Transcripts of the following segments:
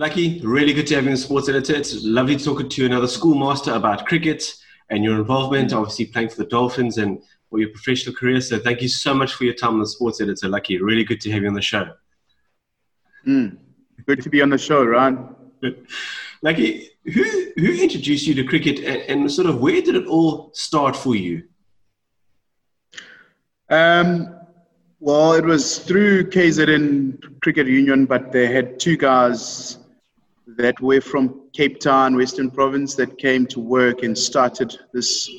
Lucky, really good to have you in the Sports Editor. It's lovely to talk to another schoolmaster about cricket and your involvement, obviously playing for the Dolphins and for your professional career. So thank you so much for your time on the Sports Editor, Lucky. Really good to have you on the show. Mm, good to be on the show, Ron. Lucky, who, who introduced you to cricket and, and sort of where did it all start for you? Um, well, it was through KZN Cricket Union, but they had two guys that were from Cape Town, Western Province, that came to work and started this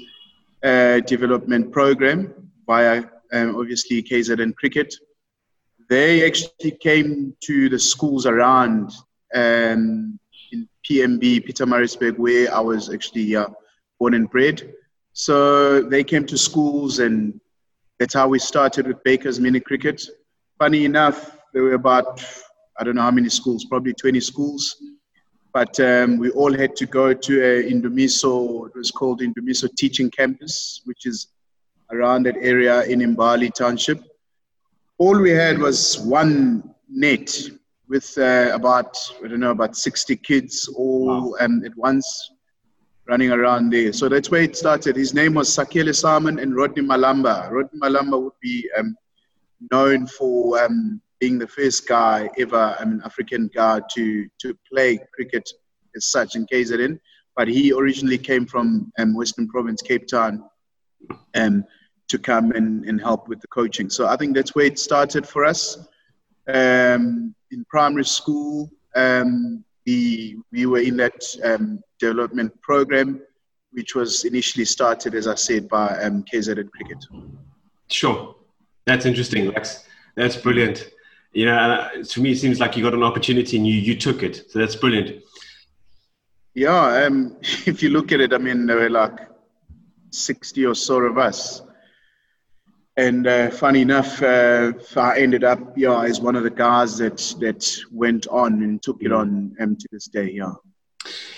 uh, development program via um, obviously KZN Cricket. They actually came to the schools around um, in PMB, Pietermaritzburg, where I was actually uh, born and bred. So they came to schools and that's how we started with Baker's Mini Cricket. Funny enough, there were about, I don't know how many schools, probably 20 schools. But um, we all had to go to a Indumiso, it was called Indumiso Teaching Campus, which is around that area in Mbali Township. All we had was one net with uh, about, I don't know, about 60 kids all wow. um, at once running around there. So that's where it started. His name was Sakele Salmon and Rodney Malamba. Rodney Malamba would be um, known for um, being the first guy ever, I mean, African guy to, to play cricket as such in KZN. But he originally came from um, Western Province, Cape Town, um, to come and, and help with the coaching. So I think that's where it started for us. Um, in primary school, um, we, we were in that um, development program, which was initially started, as I said, by um, KZN Cricket. Sure. That's interesting. That's, that's brilliant. You know, uh, to me, it seems like you got an opportunity and you, you took it. So that's brilliant. Yeah. Um, if you look at it, I mean, there were like 60 or so of us. And uh, funny enough, uh, I ended up, yeah, as one of the guys that that went on and took it on um, to this day, yeah.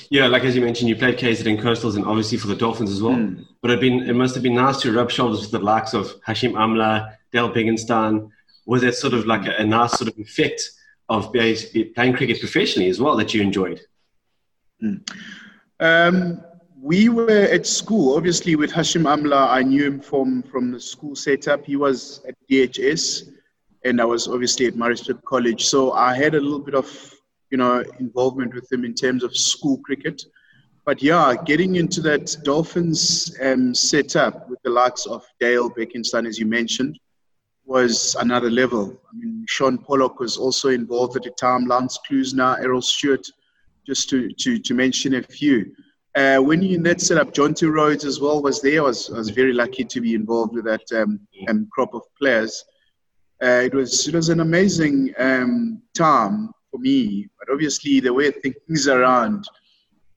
Yeah, like as you mentioned, you played KZN Coastals and obviously for the Dolphins as well. Mm. But it been it must have been nice to rub shoulders with the likes of Hashim Amla, Dale Benkenstein. Was that sort of like a, a nice sort of effect of playing cricket professionally as well that you enjoyed? Mm. Um, we were at school, obviously with Hashim Amla. I knew him from from the school setup. He was at DHS, and I was obviously at Maritzburg College. So I had a little bit of you know, involvement with him in terms of school cricket. But yeah, getting into that Dolphins um, setup with the likes of Dale Benkenstein, as you mentioned, was another level. I mean, Shaun Pollock was also involved at the time, Lance Klusener, Errol Stewart, just to, to, to mention a few. Uh, when you in that setup, Jonty Rhodes as well was there. I was, I was very lucky to be involved with that um, um, crop of players. Uh, it was it was an amazing um, time for me. But obviously, the way things around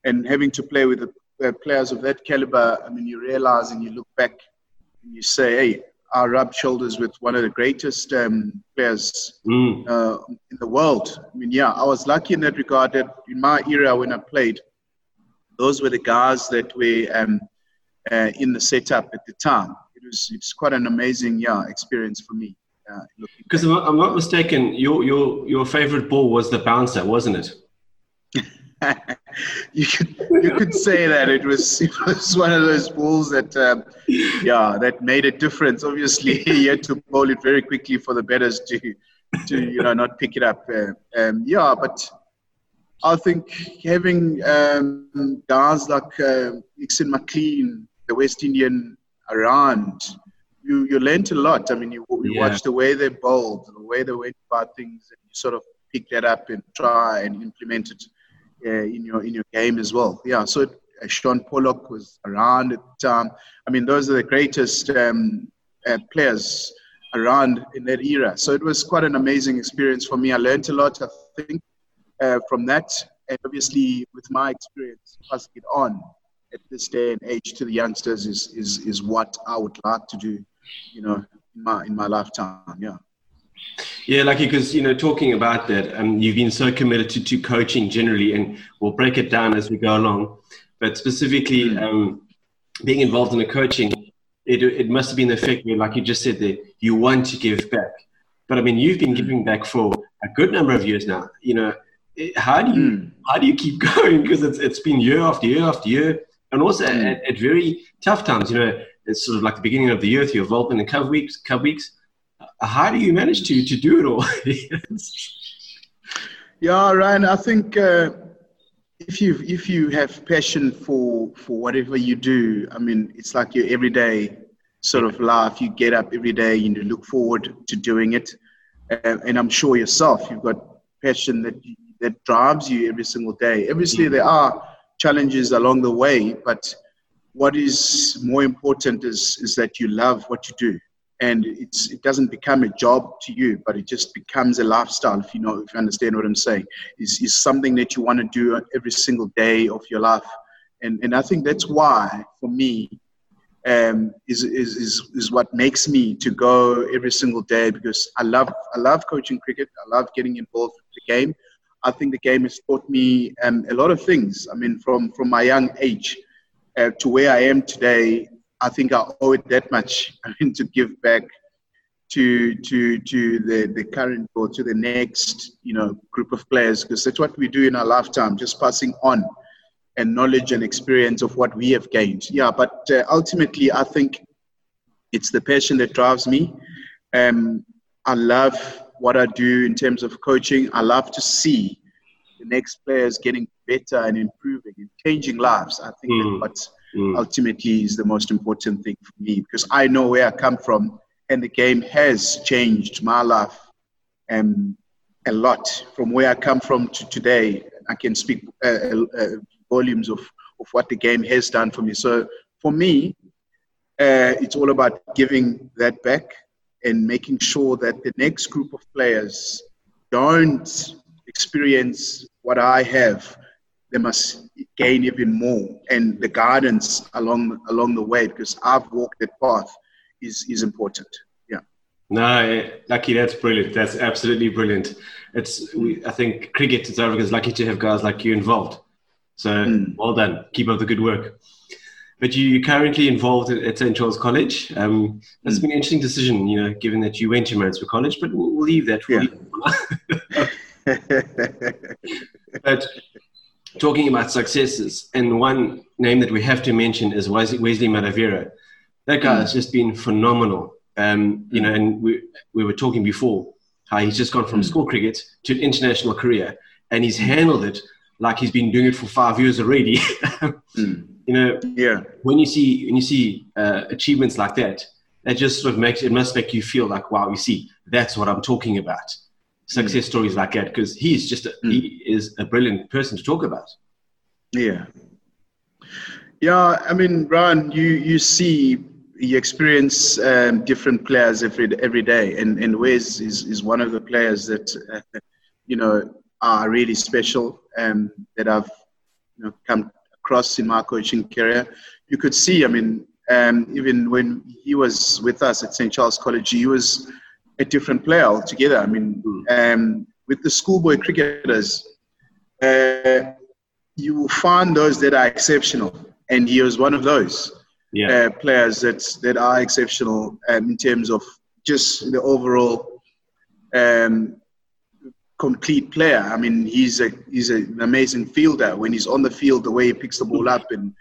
and having to play with the, uh, players of that caliber, I mean, you realize and you look back and you say, hey, I rubbed shoulders with one of the greatest um, players mm. uh, in the world. I mean, yeah, I was lucky in that regard that in my era when I played, those were the guys that were um, uh, in the setup at the time. It was it's quite an amazing yeah experience for me. Because uh, I'm not mistaken, your your your favorite ball was the bouncer, wasn't it? you could you could say that it was it was one of those balls that um, yeah that made a difference. Obviously, you had to bowl it very quickly for the batters to to you know not pick it up. Uh, um, yeah, but I think having um, guys like uh, Nixon McLean, the West Indian, around you you learned a lot. I mean, you, you yeah. watch the way they bowled, the way they went about things, and you sort of pick that up and try and implement it in your in your game as well. Yeah. So uh, Shaun Pollock was around at the time. I mean, those are the greatest um, uh, players around in that era. So it was quite an amazing experience for me. I learned a lot, I think, uh, from that, and obviously with my experience, passing it on at this day and age to the youngsters is is is what I would like to do you know, in my in my lifetime. Yeah. Yeah, lucky because you know, talking about that, um, you've been so committed to, to coaching generally, and we'll break it down as we go along. But specifically, mm. um, being involved in the coaching, it, it must have been the effect where, like you just said, that you want to give back. But I mean, you've been giving back for a good number of years now. You know, how do you mm. how do you keep going? Because it's it's been year after year after year, and also mm. at, at, very tough times. You know, it's sort of like the beginning of the year with your involvement in the Cub weeks. Cub weeks. How do you manage to to do it all? yeah, Ryan. I think. Uh, if you if you have passion for for whatever you do, I mean, it's like your everyday sort of life. You get up every day and you look forward to doing it, and, and I'm sure yourself you've got passion that that drives you every single day. Obviously, there are challenges along the way, but what is more important is is that you love what you do and it doesn't become a job to you but it just becomes a lifestyle if you know if you understand what i'm saying is is something that you want to do every single day of your life and and i think that's why for me um, is, is, is, is what makes me to go every single day because I love, I love coaching cricket. I love getting involved with the game. I think the game has taught me um, a lot of things. I mean, from, from my young age uh, to where I am today, I think I owe it that much. I mean, to give back to to to the the current or to the next you know group of players because that's what we do in our lifetime, just passing on and knowledge and experience of what we have gained. Yeah, but uh, ultimately, I think it's the passion that drives me. Um, I love what I do in terms of coaching. I love to see the next players getting better and improving and changing lives. I think mm. that's what mm. ultimately is the most important thing for me because I know where I come from and the game has changed my life um, a lot from where I come from to today. I can speak uh, uh, volumes of, of what the game has done for me. So for me, uh, it's all about giving that back and making sure that the next group of players don't experience what I have they must gain even more and the guidance along along the way because I've walked that path is is important. Yeah. No, lucky. That's brilliant. That's absolutely brilliant. It's we, I think cricket in South Africa is lucky to have guys like you involved. So mm. well done. Keep up the good work. But you, are currently involved at St. Charles College. Um, that's mm. been an interesting decision, you know, given that you went to Maritzburg College. But we'll, we'll leave that. We'll yeah. leave but talking about successes, and one name that we have to mention is Wesley, Wesley. That guy mm. has just been phenomenal. Um, you know, and we, we were talking before how he's just gone from mm. school cricket to an international career, and he's handled it like he's been doing it for five years already. mm. You know, yeah. When you see when you see uh, achievements like that, that just sort of makes it must make you feel like, wow, you see, that's what I'm talking about success stories like that because he's just a, mm. he is a brilliant person to talk about. Yeah, yeah. I mean, Ryan, you you see, you experience um, different players every every day, and and Wes is is one of the players that uh, you know are really special um, that I've you know come across in my coaching career. You could see, I mean, um, even when he was with us at St. Charles College, he was a different player altogether. I mean, um, with the schoolboy cricketers, uh, you will find those that are exceptional, and he was one of those yeah. uh, players that that are exceptional um, in terms of just the overall um, complete player. I mean, he's a he's an amazing fielder. When he's on the field, the way he picks the ball up and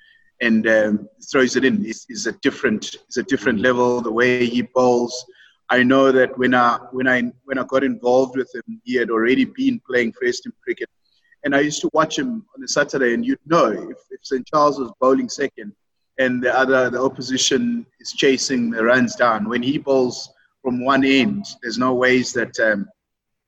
and um, throws it in is, is a different is a different level. The way he bowls I know that when I when I when I got involved with him, he had already been playing first team cricket, and I used to watch him on a Saturday, and you'd know if, if St Charles was bowling second, and the other the opposition is chasing the runs down. When he bowls from one end, there's no ways that um,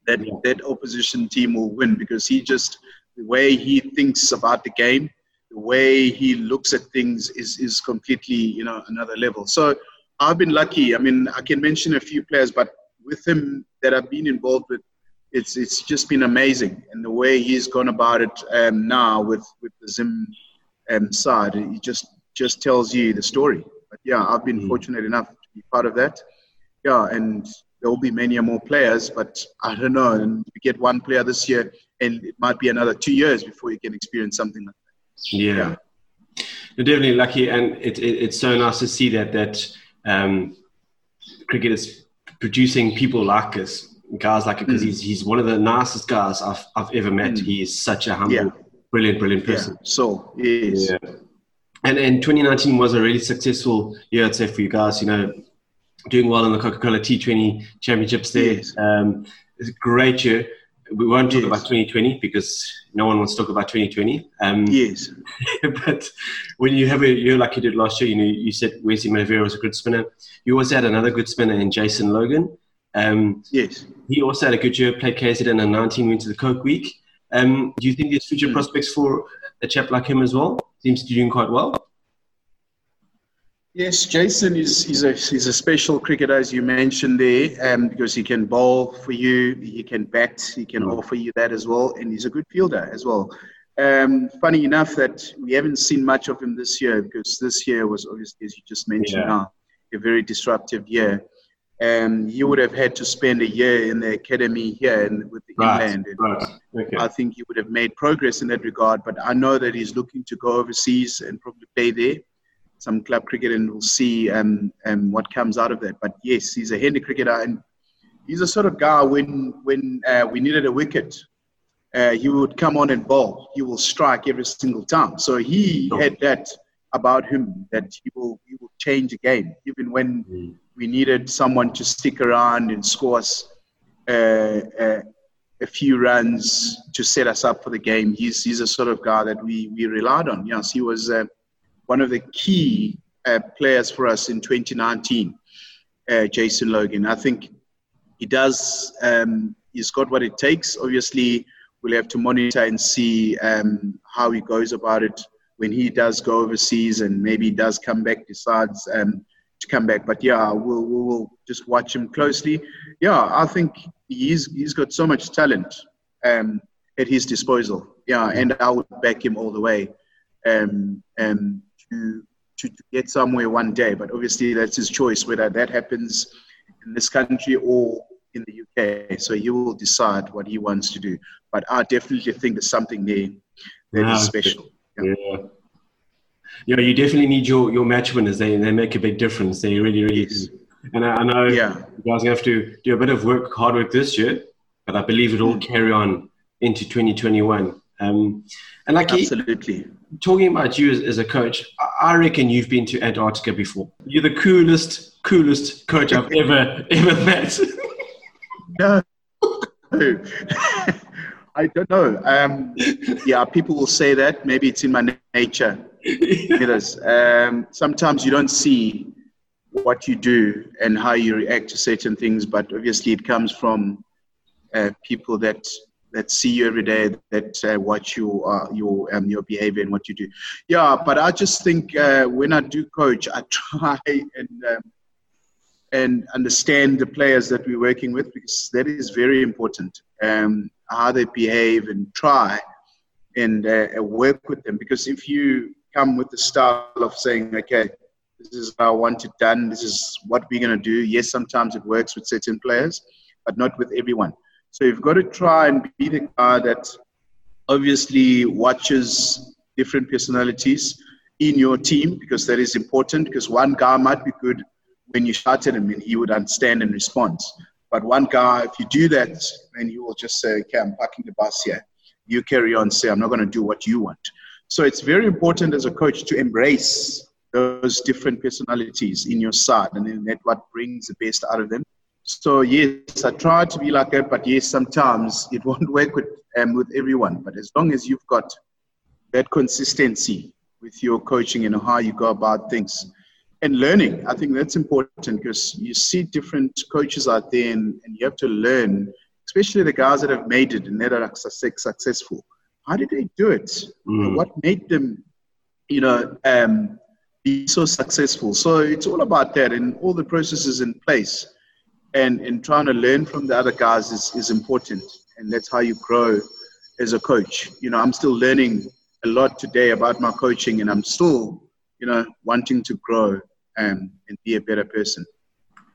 that that opposition team will win because he just the way he thinks about the game, the way he looks at things is is completely you know another level. So I've been lucky. I mean, I can mention a few players, but with him that I've been involved with, it's it's just been amazing. And the way he's gone about it um, now with with the Zim um, side, he just just tells you the story. But yeah, I've been mm. fortunate enough to be part of that. Yeah, and there will be many more players, but I don't know. And you get one player this year, and it might be another two years before you can experience something like that. Yeah. yeah. You're definitely lucky, and it, it, it's so nice to see that that um, cricket is producing people like us guys like it because mm. he's he's one of the nicest guys I've I've ever met. Mm. He is such a humble, yeah. brilliant, brilliant person. Yeah. So yes. Yeah. And and 2019 was a really successful year, I'd say, for you guys. You know, doing well in the Coca-Cola T20 Championships there. Yes. Um, it's a great year. We won't talk yes. about 2020 because no one wants to talk about 2020. Um, yes. but when you have a year like you did last year, you know, you said Wesley Madhevere was a good spinner. You also had another good spinner in Jason Logan. Um, yes. He also had a good year, played KZN in 19, went to the Coke Week. Um, do you think there's future mm. prospects for a chap like him as well? Seems to be doing quite well. Yes, Jason is he's a he's a special cricketer as you mentioned there, um, because he can bowl for you, he can bat, he can mm. offer you that as well, and he's a good fielder as well. Um, funny enough that we haven't seen much of him this year because this year was obviously, as you just mentioned, yeah. now a very disruptive year. And he would have had to spend a year in the academy here in, with the right. England. Right. Okay. I think he would have made progress in that regard. But I know that he's looking to go overseas and probably play there some club cricket and we'll see um, um, what comes out of that. But yes, he's a handy cricketer and he's a sort of guy when when uh, we needed a wicket, uh, he would come on and bowl. He will strike every single time. So he had that about him that he will he will change a game even when mm. we needed someone to stick around and score us. Uh, uh, a few runs to set us up for the game. He's he's a sort of guy that we we relied on. Yes, he was uh, one of the key uh, players for us in 2019, uh, Jason Logan. I think he does, um, he's got what it takes. Obviously, we'll have to monitor and see um, how he goes about it when he does go overseas and maybe does come back, decides um, to come back. But yeah, we'll, we'll just watch him closely. Yeah, I think he's, he's got so much talent um, at his disposal. Yeah, and I would back him all the way. Um, um, to, to, to get somewhere one day. But obviously, that's his choice whether that happens in this country or in the UK. So he will decide what he wants to do. But I definitely think there's something there that is special. Yeah. yeah. You definitely need your, your match winners. They, they make a big difference. They really, really yes. do. And I, I know yeah. you guys have to do a bit of work, hard work this year, but I believe it will mm. carry on into 2021. Um, and like absolutely talking about you as, as, a coach, I reckon you've been to Antarctica before. You're the coolest, coolest coach I've ever ever met. no, I don't know. Um, yeah, people will say that. Maybe it's in my nature. It is. Um, sometimes you don't see what you do and how you react to certain things, but obviously it comes from uh, people that that see you every day, that uh, watch you, uh, your um, your behavior and what you do. Yeah, but I just think uh, when I do coach, I try and um, and understand the players that we're working with because that is very important. Um, how they behave and try and uh, work with them. Because if you come with the style of saying, okay, this is how I want it done, this is what we're going to do. Yes, sometimes it works with certain players, but not with everyone. So you've got to try and be the guy that obviously watches different personalities in your team because that is important because one guy might be good when you shout at him and he would understand and respond. But one guy, if you do that, then he will just say, okay, I'm parking the bus here. You carry on, say, I'm not going to do what you want. So it's very important as a coach to embrace those different personalities in your side and then that what brings the best out of them so yes, I try to be like that, but yes, sometimes it won't work with um, with everyone. But as long as you've got that consistency with your coaching and how you go about things and learning, I think that's important because you see different coaches out there, and, and you have to learn, especially the guys that have made it and that are successful. How did they do it? Mm. What made them, you know, um, be so successful? So it's all about that and all the processes in place and, and trying to learn from the other guys is, is important. And that's how you grow as a coach. You know, I'm still learning a lot today about my coaching and I'm still, you know, wanting to grow and, and be a better person.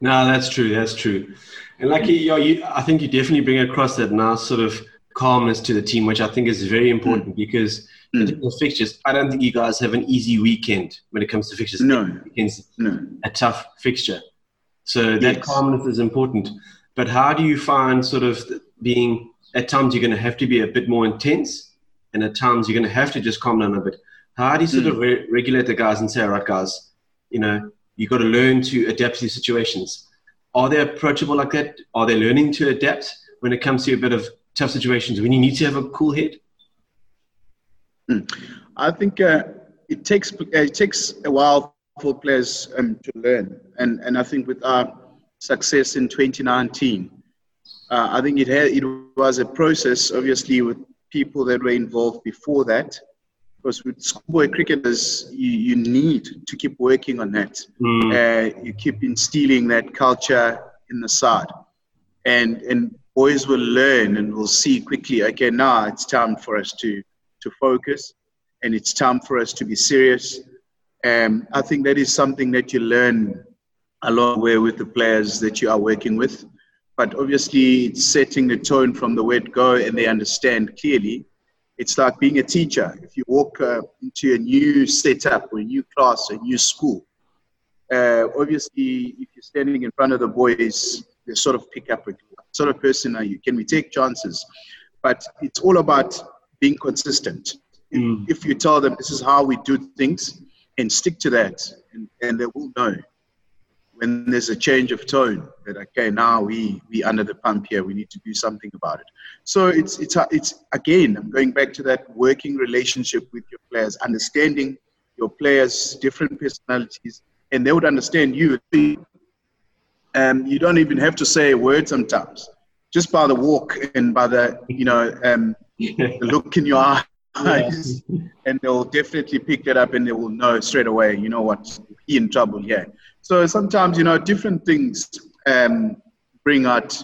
No, that's true. That's true. And like you, you, I think you definitely bring across that nice sort of calmness to the team, which I think is very important mm. because mm. the fixtures, I don't think you guys have an easy weekend when it comes to fixtures. No, weekend's no. a tough fixture. So that yes. calmness is important. But how do you find sort of being at times you're going to have to be a bit more intense, and at times you're going to have to just calm down a bit. How do you sort mm. of re- regulate the guys and say, all right, guys, you know, you've got to learn to adapt to situations. Are they approachable like that? Are they learning to adapt when it comes to a bit of tough situations when you need to have a cool head? Mm. I think uh, it takes uh, it takes a while for players um, to learn, and and I think with our success in 2019, uh, I think it had, it was a process, obviously, with people that were involved before that. Because with schoolboy cricketers, you, you need to keep working on that. Mm. Uh, you keep instilling that culture in the side, and and boys will learn and will see quickly. Okay, now it's time for us to to focus, and it's time for us to be serious. Um, I think that is something that you learn along the way with the players that you are working with but obviously it's setting the tone from the word go and they understand clearly. It's like being a teacher. If you walk uh, into a new setup or a new class, a new school, uh, obviously if you're standing in front of the boys, they sort of pick up what sort of person are you? Can we take chances? But it's all about being consistent. Mm. If, if you tell them this is how we do things and stick to that, and, and they will know when there's a change of tone that okay now we we under the pump here we need to do something about it. So it's it's it's again i'm going back to that working relationship with your players understanding your players different personalities and they would understand you. Um, you don't even have to say a word sometimes just by the walk and by the you know um, the look in your eyes. Yeah. and they'll definitely pick that up and they will know straight away you know what he in trouble yeah so sometimes, you know, different things um, bring out,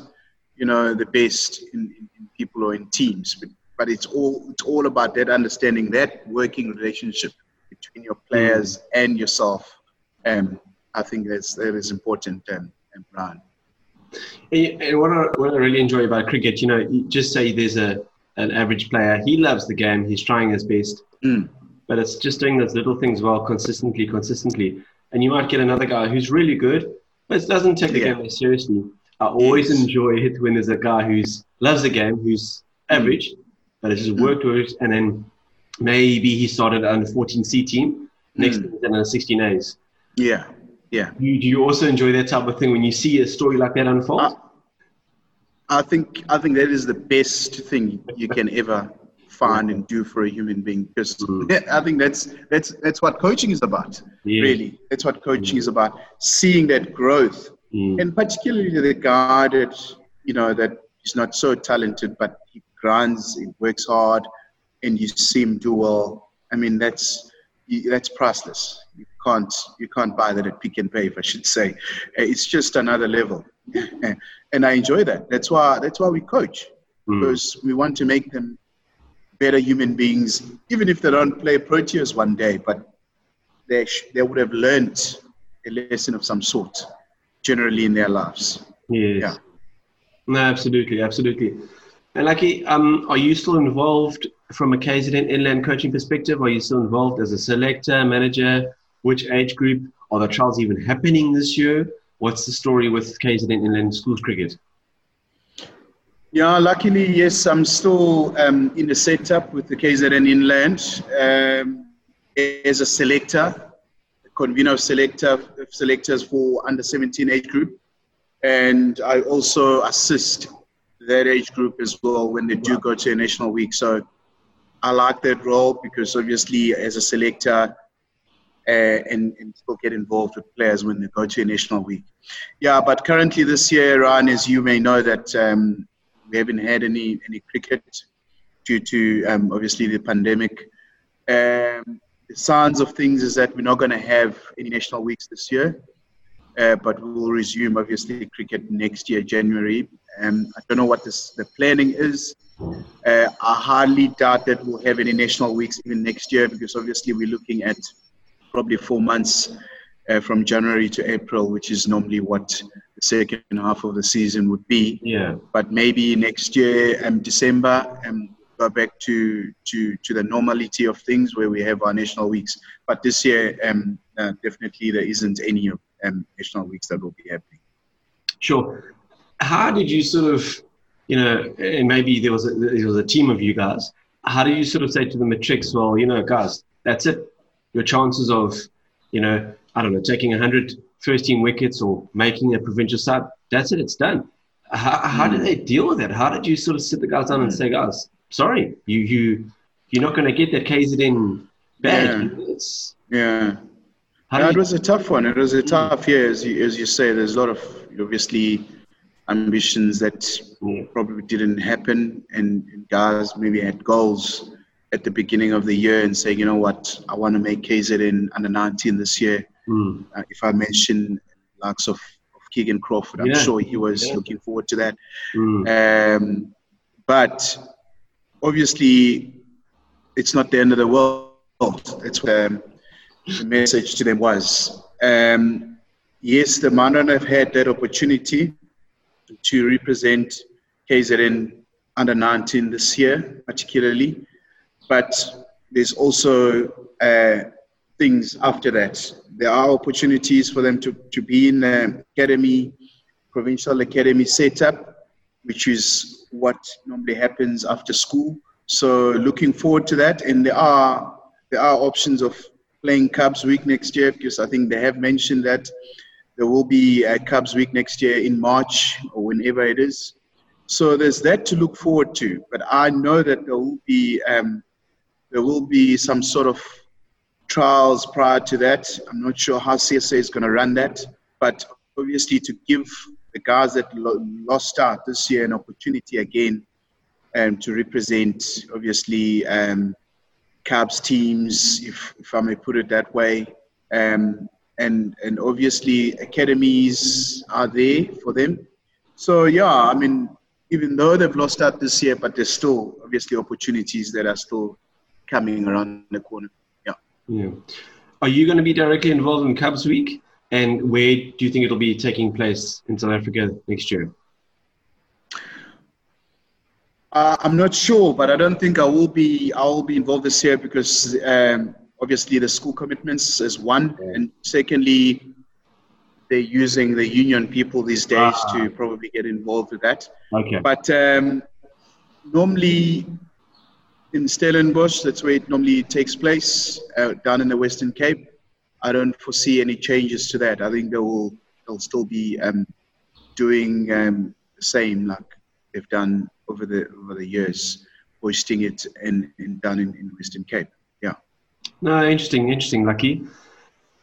you know, the best in, in, people or in teams. But, but it's all it's all about that understanding that working relationship between your players mm. and yourself. Um, I think that's that is important. Um, and Brian. And what I, what I really enjoy about cricket, you know, you just say there's a an average player. He loves the game. He's trying his best. Mm. But it's just doing those little things well, consistently, consistently and you might get another guy who's really good, but doesn't take the yeah. game as seriously. I always yes. enjoy it when there's a guy who's loves the game, who's average, but it's just mm. worked and then maybe he started on under 14C team, next mm. thing he's under 16As. Yeah, yeah. You, do you also enjoy that type of thing when you see a story like that unfold? I think I think that is the best thing you can ever find and do for a human being because mm. I think that's that's that's what coaching is about. Yeah. Really, that's what coaching mm. is about. Seeing that growth, mm. and particularly the guy that you know that is not so talented, but he grinds, he works hard, and you see him do well. I mean, that's that's priceless. You can't you can't buy that at Pick n Pay, if I should say. It's just another level, and I enjoy that. That's why that's why we coach mm. because we want to make them better human beings, even if they don't play Proteas one day, but they, sh- they would have learned a lesson of some sort generally in their lives. Yes. Yeah. No, absolutely, absolutely. And Lucky, um, are you still involved from a KZN inland coaching perspective? Are you still involved as a selector, manager? Which age group? Are the trials even happening this year? What's the story with KZN inland schools cricket? Yeah, luckily, yes, I'm still um, in the setup with the KZN Inland um, as a selector, convener selector of selectors for under 17 age group. And I also assist that age group as well when they do go to a national week. So I like that role because obviously, as a selector, uh, and, and still get involved with players when they go to a national week. Yeah, but currently this year, Ryan, as you may know, that um, we haven't had any any cricket due to um, obviously the pandemic. Um, the signs of things is that we're not going to have any national weeks this year, uh, but we will resume obviously cricket next year, January. Um, I don't know what this, the planning is. Uh, I hardly doubt that we'll have any national weeks even next year because obviously we're looking at probably four months uh, from January to April, which is normally what the second half of the season would be. Yeah. But maybe next year, um, December, um, go back to, to, to the normality of things where we have our national weeks. But this year, um, uh, definitely there isn't any um, national weeks that will be happening. Sure. how did you sort of, you know, and maybe there was a, there was a team of you guys. How do you sort of say to the matrix, well, you know, guys, that's it. Your chances of, you know, I don't know, taking 100 first team wickets or making a provincial side, that's it, it's done. How, how did hmm. they deal with that? How did you sort of sit the guys down and hmm. say, guys, sorry, you you you're not going to get that KZN bad. Yeah. It's, yeah. yeah it was a tough one. It was a tough year, as you, as you say. There's a lot of obviously ambitions that yeah. probably didn't happen, and, and, guys maybe had goals at the beginning of the year and saying, you know what, I want to make KZN under 19 this year. Mm. Uh, if I mention likes of, of Keegan Crawford, I'm yeah. sure he was looking forward to that. Mm. Um, but obviously, it's not the end of the world. That's what um, the message to them was. Um, yes, the Mandarin have had that opportunity to represent KZN under 19 this year, particularly, but there's also uh, things after that. There are opportunities for them to, to be in the academy, provincial academy setup, which is what normally happens after school. So looking forward to that. And there are there are options of playing Cubs Week next year because I think they have mentioned that there will be a Cubs Week next year in March or whenever it is. So there's that to look forward to. But I know that there will be um, there will be some sort of trials prior to that. I'm not sure how CSA is going to run that, but obviously to give the guys that lost out this year an opportunity again um, to represent, obviously, um, Cubs teams, if, if I may put it that way. Um, and, and obviously, academies are there for them. So, yeah, I mean, even though they've lost out this year, but there's still obviously opportunities that are still coming around the corner. Yeah. Yeah. Are you going to be directly involved in Cubs Week? And where do you think it'll be taking place in South Africa next year? Uh, I'm not sure, but I don't think I will be. I will be involved this year because um, obviously the school commitments is one, and secondly, they're using the union people these days ah. to probably get involved with that. Okay. But um, normally in Stellenbosch, that's where it normally takes place, uh, down in the Western Cape. I don't foresee any changes to that. I think they will they'll still be um, doing um, the same like they've done over the over the years, hoisting it and, and done in, in Western Cape. Yeah. No, interesting, interesting, Lucky.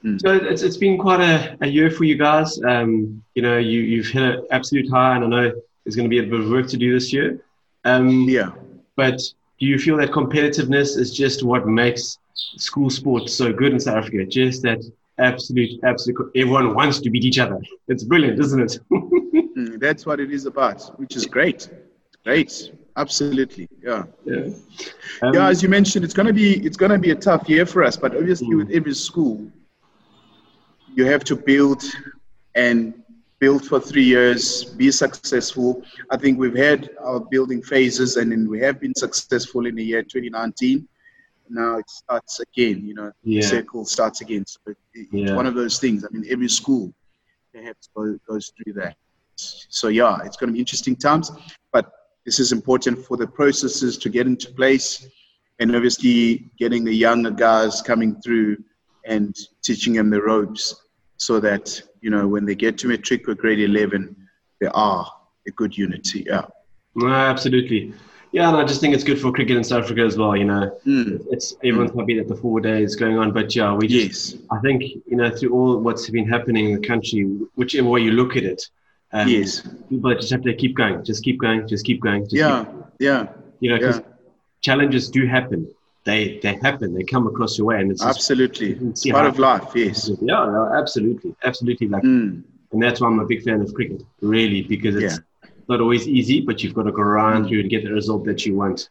Mm. So it's, it's been quite a, a year for you guys. Um, you know, you, you've hit an absolute high, and I know there's going to be a bit of work to do this year. Um, yeah. But do you feel that competitiveness is just what makes school sports so good in South Africa? Just that absolute, absolute, everyone wants to beat each other. It's brilliant, isn't it? mm, that's what it is about, which is great. Great. Absolutely. Yeah. Yeah. Um, yeah. As you mentioned, it's gonna be it's gonna be a tough year for us. But obviously, mm. with every school, you have to build and build for three years, be successful. I think we've had our building phases, and then we have been successful in the year 2019. Now it starts again. You know, yeah. the circle starts again. So it, it's yeah. one of those things. I mean, every school perhaps goes through that. So yeah, it's going to be interesting times. But this is important for the processes to get into place and obviously getting the younger guys coming through and teaching them the ropes so that you know when they get to matric or grade 11 they are a good unity yeah absolutely yeah and i just think it's good for cricket in south africa as well you know mm. it's everyone's mm. happy that the four days going on but yeah we just yes. i think you know through all what's been happening in the country whichever way you look at it um, yes. But just have to keep going, just keep going, just keep going. Just yeah, keep, yeah. You know, because yeah. challenges do happen. They they happen. They come across your way, and it's absolutely just, part of life. Yes. Yeah, yeah, absolutely, absolutely. Like, mm. and that's why I'm a big fan of cricket, really, because it's yeah. not always easy, but you've got to go around mm. you and get the result that you want.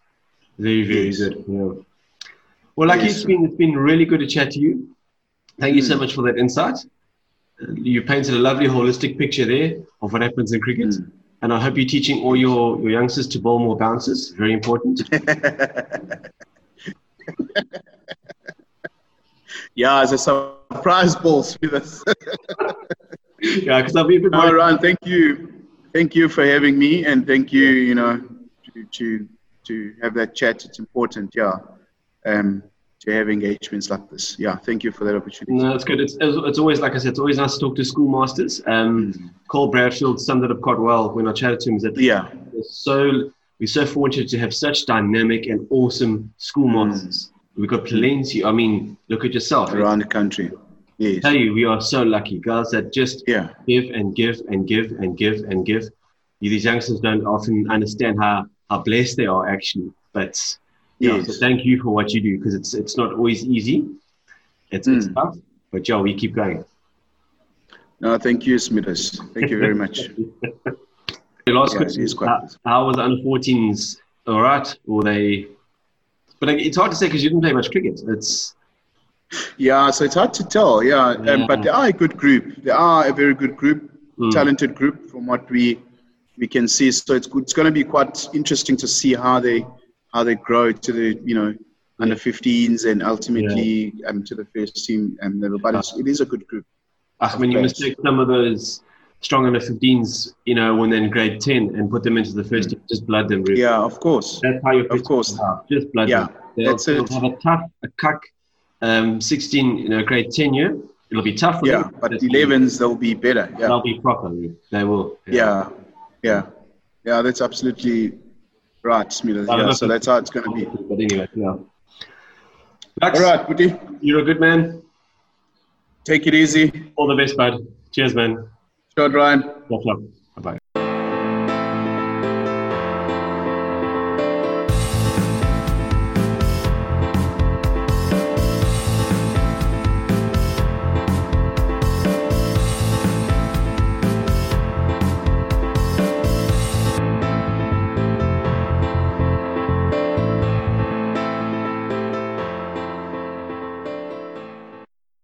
Very, very yes. good. Yeah. Well, like yes. it's been it's been really good to chat to you. Thank you so hmm. much for that insight you painted a lovely holistic picture there of what happens in cricket. Mm. And I hope you're teaching all your, your youngsters to bowl more bounces. Very important. yeah, it's a surprise balls with us. yeah, because I've be a bit. Ryan, thank you. thank you for having me, and thank you, you know, to to, to have that chat. It's important, yeah. Um, to have engagements like this. Yeah, thank you for that opportunity. No, it's good. It's, it's always, like I said, it's always nice to talk to schoolmasters. Um, mm. Cole Bradfield summed it up quite well when I chatted to him. Is that yeah, so we're so fortunate to have such dynamic and awesome schoolmasters. Mm. We've got plenty. I mean, look at yourself around the country. Yes. I tell you, we are so lucky, guys, that just yeah. give and give and give and give and give. These youngsters don't often understand how, how blessed they are actually. But yeah, yes. so thank you for what you do because it's it's not always easy. It's, mm. it's hmm. tough, but Joe, we keep going. No, thank you, Smithers. Thank you very much. the last yeah, question: how, how was the under 14s? All right, or they? But it's hard to say because you didn't play much cricket. It's yeah, so it's hard to tell. Yeah, yeah. Um, but they are a good group. They are a very good group, mm. talented group from what we we can see. So it's it's going to be quite interesting to see how they how they grow to the you know under 15s and ultimately yeah. um, to the first team and level. But it's, it is a good group. I mean, you mistake some of those strong under 15s, you know, when they're in grade 10 and put them into the first team, just blood them. Really. Yeah, of course. That's how you Of course. Just blood yeah, them. They'll, that's it. have a tough, a cuck um, 16, you know, grade 10 year, it'll be tough. yeah, them. but 11s, they'll be better. Yeah. They'll be proper. They will. Yeah. Yeah. Yeah, yeah that's absolutely right, Smila. Yeah, so that's how it's going to be. But anyway, yeah. Max, All right, Buddy. You're a good man. Take it easy. All the best, bud. Cheers, man. Sure, Ryan. What's up?